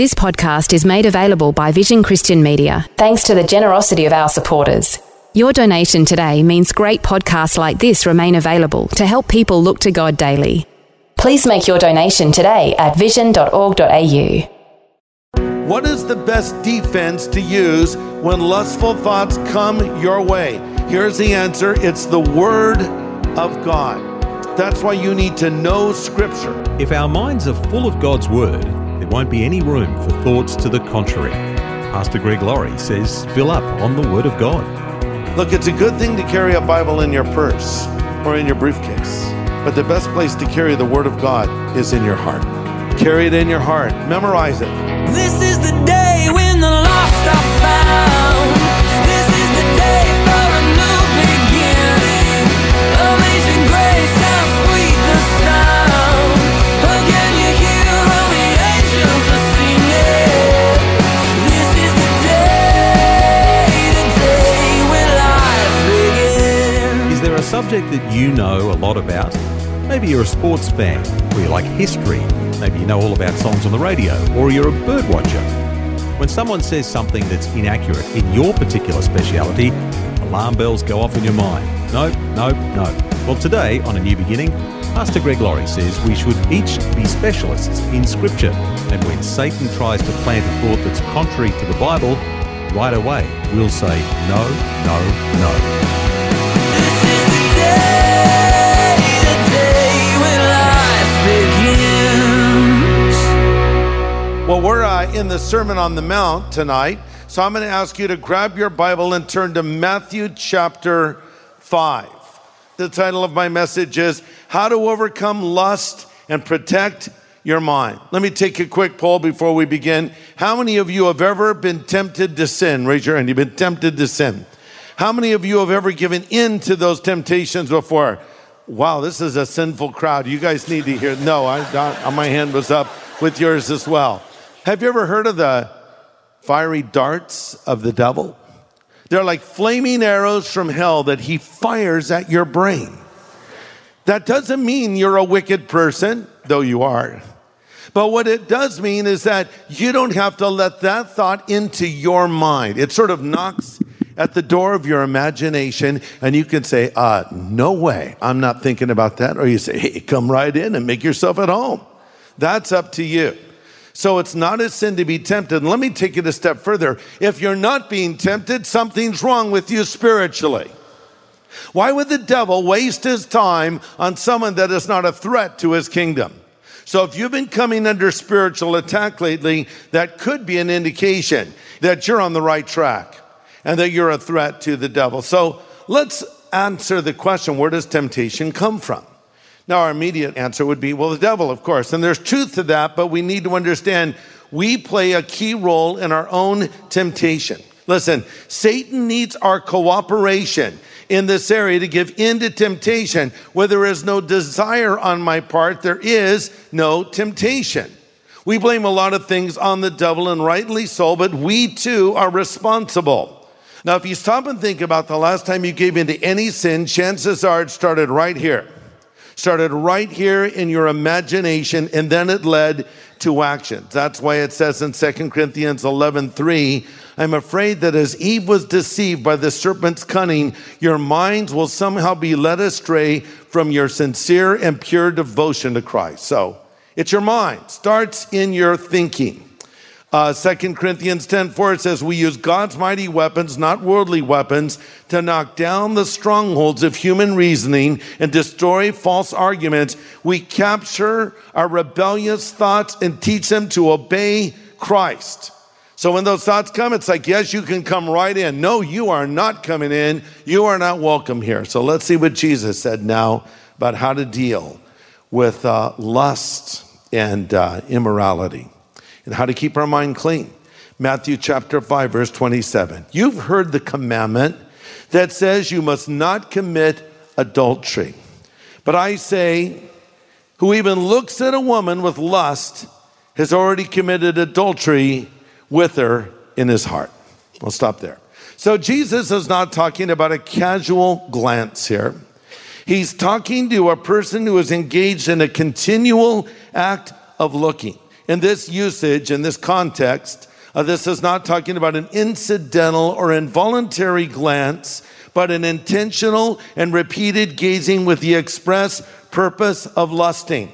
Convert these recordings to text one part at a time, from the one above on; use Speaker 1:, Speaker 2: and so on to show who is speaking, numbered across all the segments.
Speaker 1: This podcast is made available by Vision Christian Media, thanks to the generosity of our supporters. Your donation today means great podcasts like this remain available to help people look to God daily. Please make your donation today at vision.org.au.
Speaker 2: What is the best defense to use when lustful thoughts come your way? Here's the answer it's the Word of God. That's why you need to know Scripture.
Speaker 3: If our minds are full of God's Word, there won't be any room for thoughts to the contrary. Pastor Greg Laurie says, fill up on the Word of God.
Speaker 2: Look, it's a good thing to carry a Bible in your purse or in your briefcase, but the best place to carry the Word of God is in your heart. Carry it in your heart, memorize it.
Speaker 4: You
Speaker 3: know a lot about? Maybe you're a sports fan, or you like history. Maybe you know all about songs on the radio, or you're a bird watcher. When someone says something that's inaccurate in your particular speciality, alarm bells go off in your mind. No, no, no. Well, today on A New Beginning, Pastor Greg Laurie says we should each be specialists in Scripture. And when Satan tries to plant a thought that's contrary to the Bible, right away we'll say no, no, no.
Speaker 2: Uh, in the Sermon on the Mount tonight, so I'm going to ask you to grab your Bible and turn to Matthew chapter 5. The title of my message is How to Overcome Lust and Protect Your Mind. Let me take a quick poll before we begin. How many of you have ever been tempted to sin? Raise your hand. You've been tempted to sin. How many of you have ever given in to those temptations before? Wow, this is a sinful crowd. You guys need to hear. No, I, I, my hand was up with yours as well. Have you ever heard of the fiery darts of the devil? They're like flaming arrows from hell that he fires at your brain. That doesn't mean you're a wicked person, though you are. But what it does mean is that you don't have to let that thought into your mind. It sort of knocks at the door of your imagination, and you can say, uh, No way, I'm not thinking about that. Or you say, Hey, come right in and make yourself at home. That's up to you. So it's not a sin to be tempted. Let me take it a step further. If you're not being tempted, something's wrong with you spiritually. Why would the devil waste his time on someone that is not a threat to his kingdom? So if you've been coming under spiritual attack lately, that could be an indication that you're on the right track and that you're a threat to the devil. So let's answer the question where does temptation come from? Now, our immediate answer would be, well, the devil, of course. And there's truth to that, but we need to understand we play a key role in our own temptation. Listen, Satan needs our cooperation in this area to give in to temptation. Where there is no desire on my part, there is no temptation. We blame a lot of things on the devil, and rightly so, but we too are responsible. Now, if you stop and think about the last time you gave in to any sin, chances are it started right here started right here in your imagination and then it led to actions. That's why it says in 2 Corinthians 11 3, I'm afraid that as Eve was deceived by the serpent's cunning, your minds will somehow be led astray from your sincere and pure devotion to Christ. So it's your mind, starts in your thinking. Uh, 2 Corinthians 10 4 it says, We use God's mighty weapons, not worldly weapons, to knock down the strongholds of human reasoning and destroy false arguments. We capture our rebellious thoughts and teach them to obey Christ. So when those thoughts come, it's like, yes, you can come right in. No, you are not coming in. You are not welcome here. So let's see what Jesus said now about how to deal with uh, lust and uh, immorality and how to keep our mind clean. Matthew chapter 5, verse 27. You've heard the commandment that says you must not commit adultery. But I say, who even looks at a woman with lust has already committed adultery with her in his heart. I'll stop there. So Jesus is not talking about a casual glance here. He's talking to a person who is engaged in a continual act of looking. In this usage, in this context, uh, this is not talking about an incidental or involuntary glance, but an intentional and repeated gazing with the express purpose of lusting.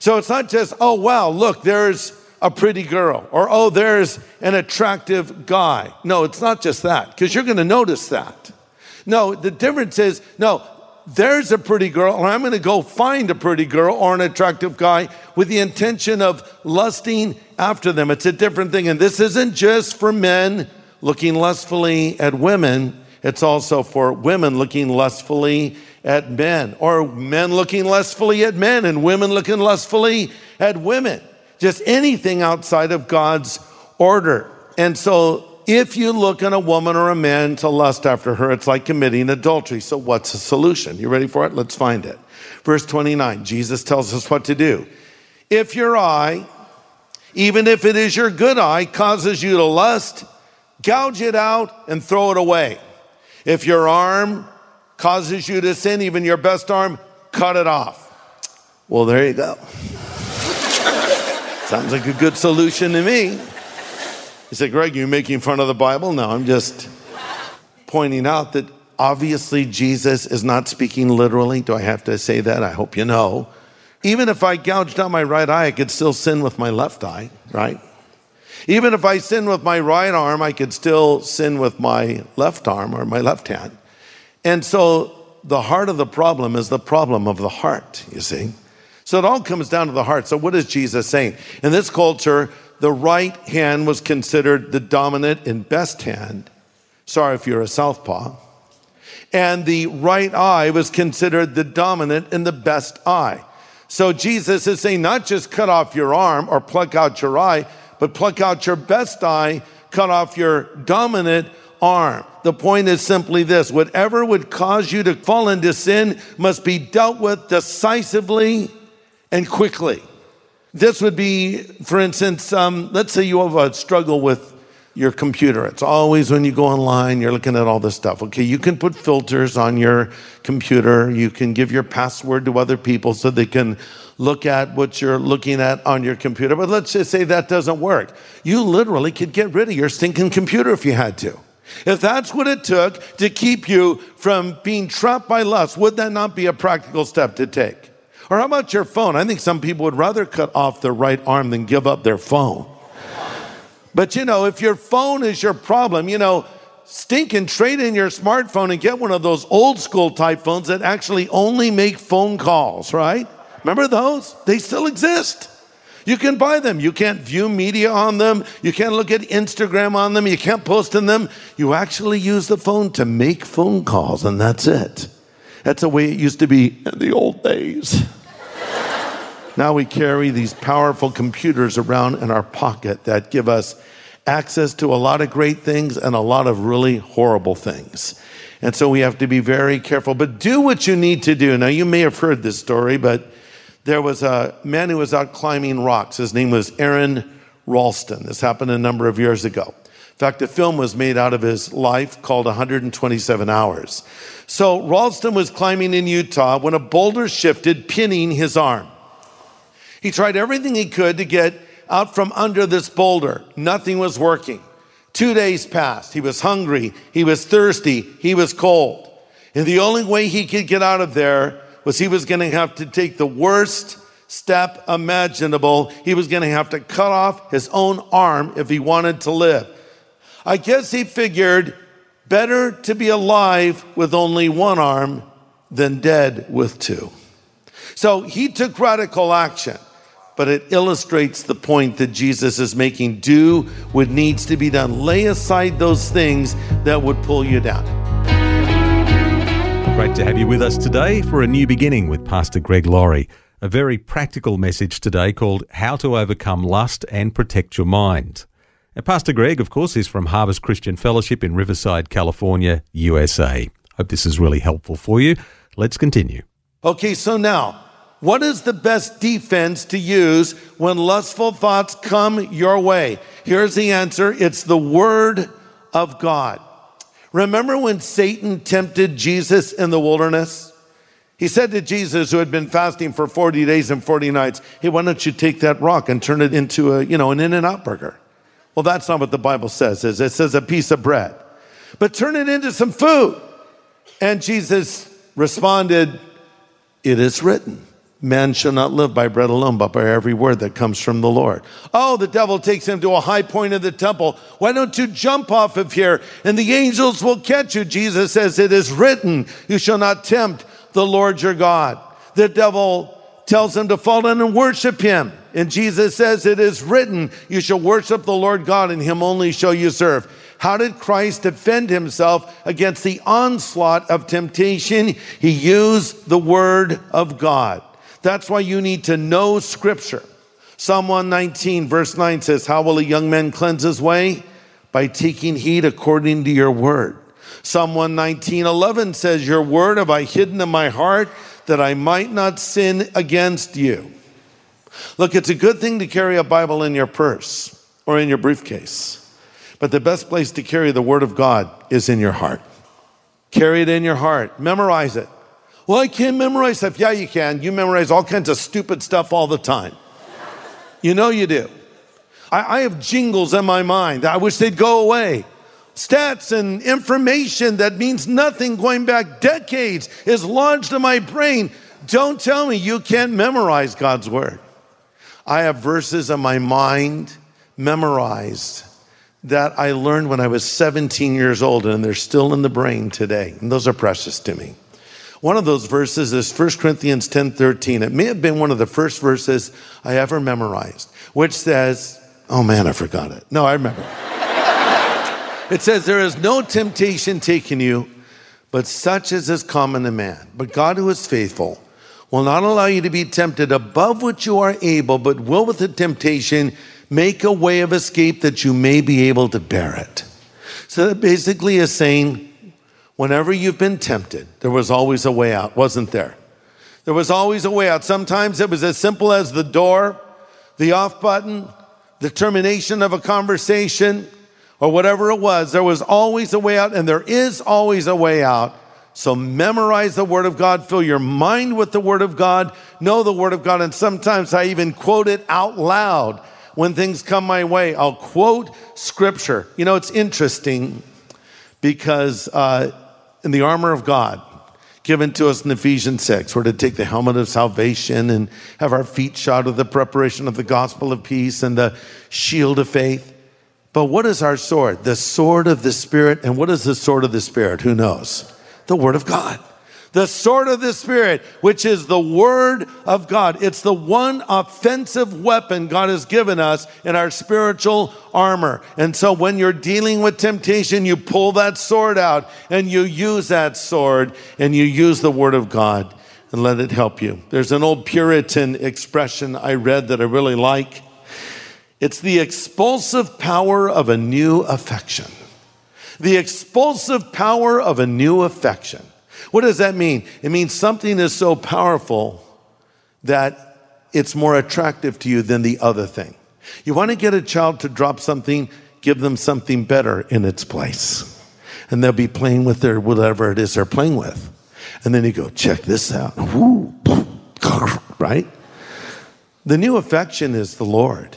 Speaker 2: So it's not just, oh, wow, look, there's a pretty girl, or oh, there's an attractive guy. No, it's not just that, because you're going to notice that. No, the difference is, no, there's a pretty girl, and I'm going to go find a pretty girl or an attractive guy with the intention of lusting after them. It's a different thing. And this isn't just for men looking lustfully at women, it's also for women looking lustfully at men, or men looking lustfully at men, and women looking lustfully at women. Just anything outside of God's order. And so if you look at a woman or a man to lust after her, it's like committing adultery. So, what's the solution? You ready for it? Let's find it. Verse 29, Jesus tells us what to do. If your eye, even if it is your good eye, causes you to lust, gouge it out and throw it away. If your arm causes you to sin, even your best arm, cut it off. Well, there you go. Sounds like a good solution to me. You say, Greg, you're making fun of the Bible? No, I'm just pointing out that obviously Jesus is not speaking literally. Do I have to say that? I hope you know. Even if I gouged out my right eye, I could still sin with my left eye, right? Even if I sin with my right arm, I could still sin with my left arm or my left hand. And so the heart of the problem is the problem of the heart, you see. So it all comes down to the heart. So what is Jesus saying? In this culture, the right hand was considered the dominant and best hand. Sorry if you're a southpaw. And the right eye was considered the dominant and the best eye. So Jesus is saying not just cut off your arm or pluck out your eye, but pluck out your best eye, cut off your dominant arm. The point is simply this whatever would cause you to fall into sin must be dealt with decisively and quickly. This would be, for instance, um, let's say you have a struggle with your computer. It's always when you go online, you're looking at all this stuff. Okay, you can put filters on your computer. You can give your password to other people so they can look at what you're looking at on your computer. But let's just say that doesn't work. You literally could get rid of your stinking computer if you had to. If that's what it took to keep you from being trapped by lust, would that not be a practical step to take? Or how about your phone? I think some people would rather cut off their right arm than give up their phone. But you know, if your phone is your problem, you know, stink and trade in your smartphone and get one of those old school type phones that actually only make phone calls, right? Remember those? They still exist. You can buy them. You can't view media on them. You can't look at Instagram on them. You can't post in them. You actually use the phone to make phone calls, and that's it. That's the way it used to be in the old days. Now we carry these powerful computers around in our pocket that give us access to a lot of great things and a lot of really horrible things. And so we have to be very careful, but do what you need to do. Now, you may have heard this story, but there was a man who was out climbing rocks. His name was Aron Ralston. This happened a number of years ago. In fact, a film was made out of his life called 127 Hours. So Ralston was climbing in Utah when a boulder shifted, pinning his arm. He tried everything he could to get out from under this boulder. Nothing was working. Two days passed. He was hungry. He was thirsty. He was cold. And the only way he could get out of there was he was going to have to take the worst step imaginable. He was going to have to cut off his own arm if he wanted to live. I guess he figured better to be alive with only one arm than dead with two. So he took radical action, but it illustrates the point that Jesus is making. Do what needs to be done. Lay aside those things that would pull you down.
Speaker 3: Great to have you with us today for a new beginning with Pastor Greg Laurie. A very practical message today called How to Overcome Lust and Protect Your Mind. And Pastor Greg, of course, is from Harvest Christian Fellowship in Riverside, California, USA. Hope this is really helpful for you. Let's continue.
Speaker 2: Okay, so now, what is the best defense to use when lustful thoughts come your way? Here's the answer it's the Word of God. Remember when Satan tempted Jesus in the wilderness? He said to Jesus, who had been fasting for 40 days and 40 nights, Hey, why don't you take that rock and turn it into a, you know, an In-N-Out burger? Well, that's not what the Bible says. It says a piece of bread. But turn it into some food. And Jesus responded, It is written, man shall not live by bread alone, but by every word that comes from the Lord. Oh, the devil takes him to a high point of the temple. Why don't you jump off of here and the angels will catch you? Jesus says, It is written, You shall not tempt the Lord your God. The devil tells him to fall down and worship him. And Jesus says, It is written, You shall worship the Lord God, and him only shall you serve. How did Christ defend himself against the onslaught of temptation? He used the word of God. That's why you need to know scripture. Psalm 119, verse 9 says, How will a young man cleanse his way? By taking heed according to your word. Psalm 119, 11 says, Your word have I hidden in my heart that I might not sin against you. Look, it's a good thing to carry a Bible in your purse or in your briefcase. But the best place to carry the Word of God is in your heart. Carry it in your heart, memorize it. Well, I can't memorize stuff. Yeah, you can. You memorize all kinds of stupid stuff all the time. You know you do. I, I have jingles in my mind. I wish they'd go away. Stats and information that means nothing going back decades is lodged in my brain. Don't tell me you can't memorize God's Word. I have verses in my mind memorized that I learned when I was 17 years old, and they're still in the brain today. And those are precious to me. One of those verses is 1 Corinthians 10 13. It may have been one of the first verses I ever memorized, which says, Oh man, I forgot it. No, I remember. it says, There is no temptation taking you, but such as is common to man. But God, who is faithful, will not allow you to be tempted above what you are able, but will with the temptation make a way of escape that you may be able to bear it. So that basically is saying, whenever you've been tempted, there was always a way out, wasn't there? There was always a way out. Sometimes it was as simple as the door, the off button, the termination of a conversation, or whatever it was. There was always a way out, and there is always a way out. So memorize the Word of God, fill your mind with the Word of God, know the Word of God, and sometimes I even quote it out loud when things come my way. I'll quote Scripture. You know, it's interesting because uh, in the armor of God, given to us in Ephesians 6. We're to take the helmet of salvation and have our feet shod with the preparation of the gospel of peace and the shield of faith. But what is our sword? The sword of the Spirit. And what is the sword of the Spirit? Who knows? The Word of God. The sword of the Spirit, which is the Word of God. It's the one offensive weapon God has given us in our spiritual armor. And so when you're dealing with temptation, you pull that sword out and you use that sword and you use the Word of God and let it help you. There's an old Puritan expression I read that I really like. It's the expulsive power of a new affection. The expulsive power of a new affection. What does that mean? It means something is so powerful that it's more attractive to you than the other thing. You want to get a child to drop something, give them something better in its place. And they'll be playing with their whatever it is they're playing with. And then you go, check this out. Right? The new affection is the Lord.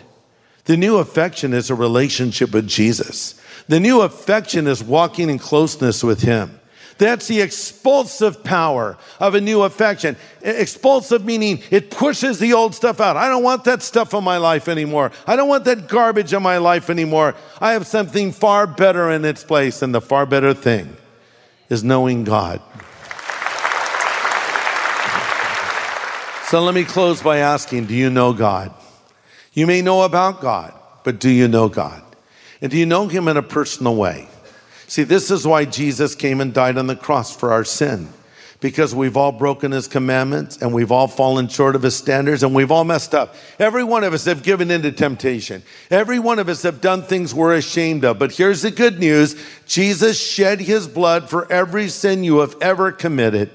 Speaker 2: The new affection is a relationship with Jesus. The new affection is walking in closeness with Him. That's the expulsive power of a new affection. Expulsive meaning it pushes the old stuff out. I don't want that stuff in my life anymore. I don't want that garbage in my life anymore. I have something far better in its place, and the far better thing is knowing God. So let me close by asking Do you know God? You may know about God, but do you know God? And do you know Him in a personal way? See, this is why Jesus came and died on the cross for our sin. because we've all broken his commandments and we've all fallen short of his standards and we've all messed up. Every one of us have given into temptation. Every one of us have done things we're ashamed of. But here's the good news. Jesus shed his blood for every sin you have ever committed.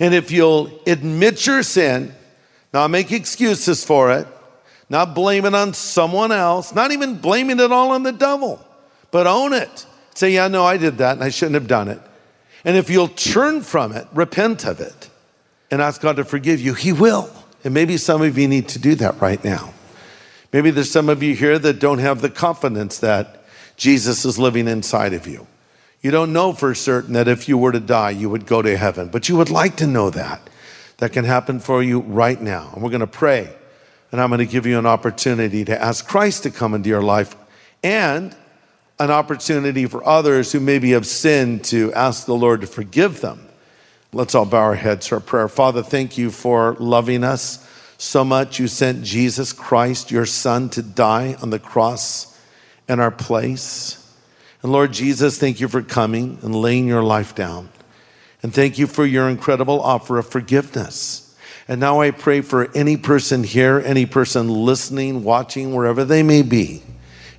Speaker 2: And if you'll admit your sin, not make excuses for it, not blame it on someone else, not even blaming it all on the devil, but own it. Say, yeah, no, I did that and I shouldn't have done it. And if you'll turn from it, repent of it, and ask God to forgive you, He will. And maybe some of you need to do that right now. Maybe there's some of you here that don't have the confidence that Jesus is living inside of you. You don't know for certain that if you were to die, you would go to heaven, but you would like to know that. That can happen for you right now. And we're going to pray, and I'm going to give you an opportunity to ask Christ to come into your life and an opportunity for others who maybe have sinned to ask the Lord to forgive them. Let's all bow our heads for prayer. Father, thank you for loving us so much. You sent Jesus Christ, your Son, to die on the cross in our place. And Lord Jesus, thank you for coming and laying your life down. And thank you for your incredible offer of forgiveness. And now I pray for any person here, any person listening, watching, wherever they may be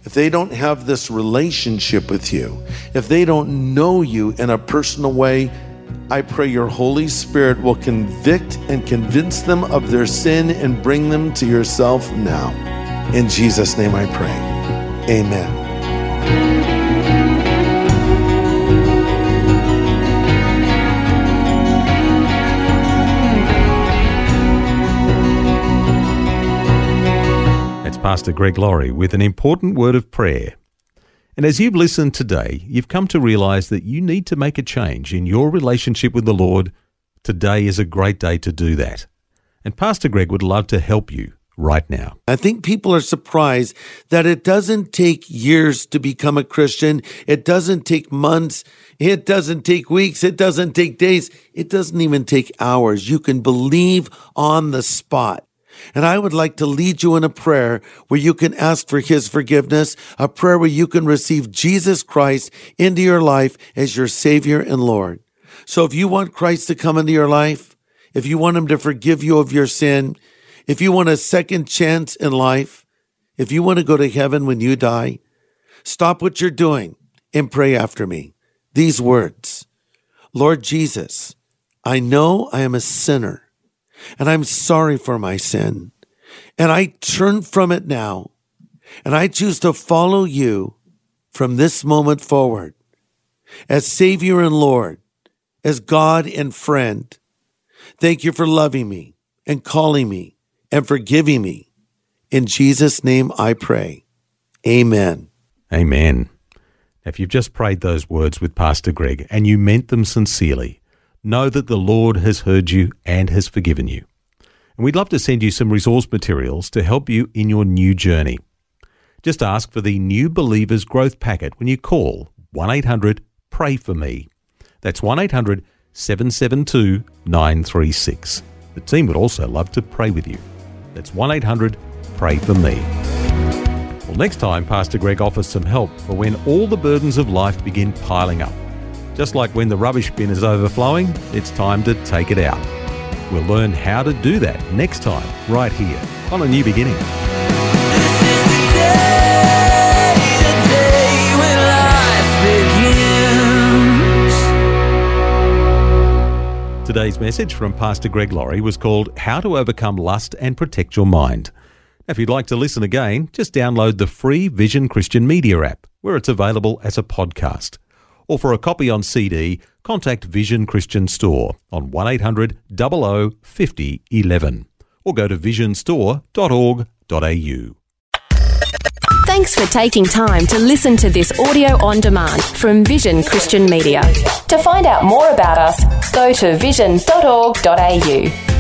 Speaker 2: if they don't have this relationship with you, if they don't know you in a personal way, I pray your Holy Spirit will convict and convince them of their sin and bring them to yourself now. In Jesus' name I pray. Amen.
Speaker 3: Pastor Greg Laurie with an important word of prayer. And as you've listened today, you've come to realize that you need to make a change in your relationship with the Lord. Today is a great day to do that. And Pastor Greg would love to help you right now.
Speaker 2: I think people are surprised that it doesn't take years to become a Christian. It doesn't take months. It doesn't take weeks. It doesn't take days. It doesn't even take hours. You can believe on the spot. And I would like to lead you in a prayer where you can ask for his forgiveness, a prayer where you can receive Jesus Christ into your life as your Savior and Lord. So if you want Christ to come into your life, if you want him to forgive you of your sin, if you want a second chance in life, if you want to go to heaven when you die, stop what you're doing and pray after me. These words Lord Jesus, I know I am a sinner and I'm sorry for my sin. And I turn from it now, and I choose to follow you from this moment forward as Savior and Lord, as God and friend. Thank you for loving me and calling me and forgiving me. In Jesus' name I pray. Amen.
Speaker 3: Amen. If you've just prayed those words with Pastor Greg and you meant them sincerely, know that the Lord has heard you and has forgiven you. And we'd love to send you some resource materials to help you in your new journey. Just ask for the New Believers Growth Packet when you call 1 800 Pray For Me. That's 1 800 772 936. The team would also love to pray with you. That's 1 800 Pray For Me. Well, next time, Pastor Greg offers some help for when all the burdens of life begin piling up. Just like when the rubbish bin is overflowing, it's time to take it out. We'll learn how to do that next time, right here on A New Beginning.
Speaker 4: This is the day, the day when life begins.
Speaker 3: Today's message from Pastor Greg Laurie was called How to Overcome Lust and Protect Your Mind. If you'd like to listen again, just download the free Vision Christian Media app, where it's available as a podcast. Or for a copy on CD, contact Vision Christian Store on 1800 00 50 11 or go to visionstore.org.au.
Speaker 1: Thanks for taking time to listen to this audio on demand from Vision Christian Media. To find out more about us, go to vision.org.au.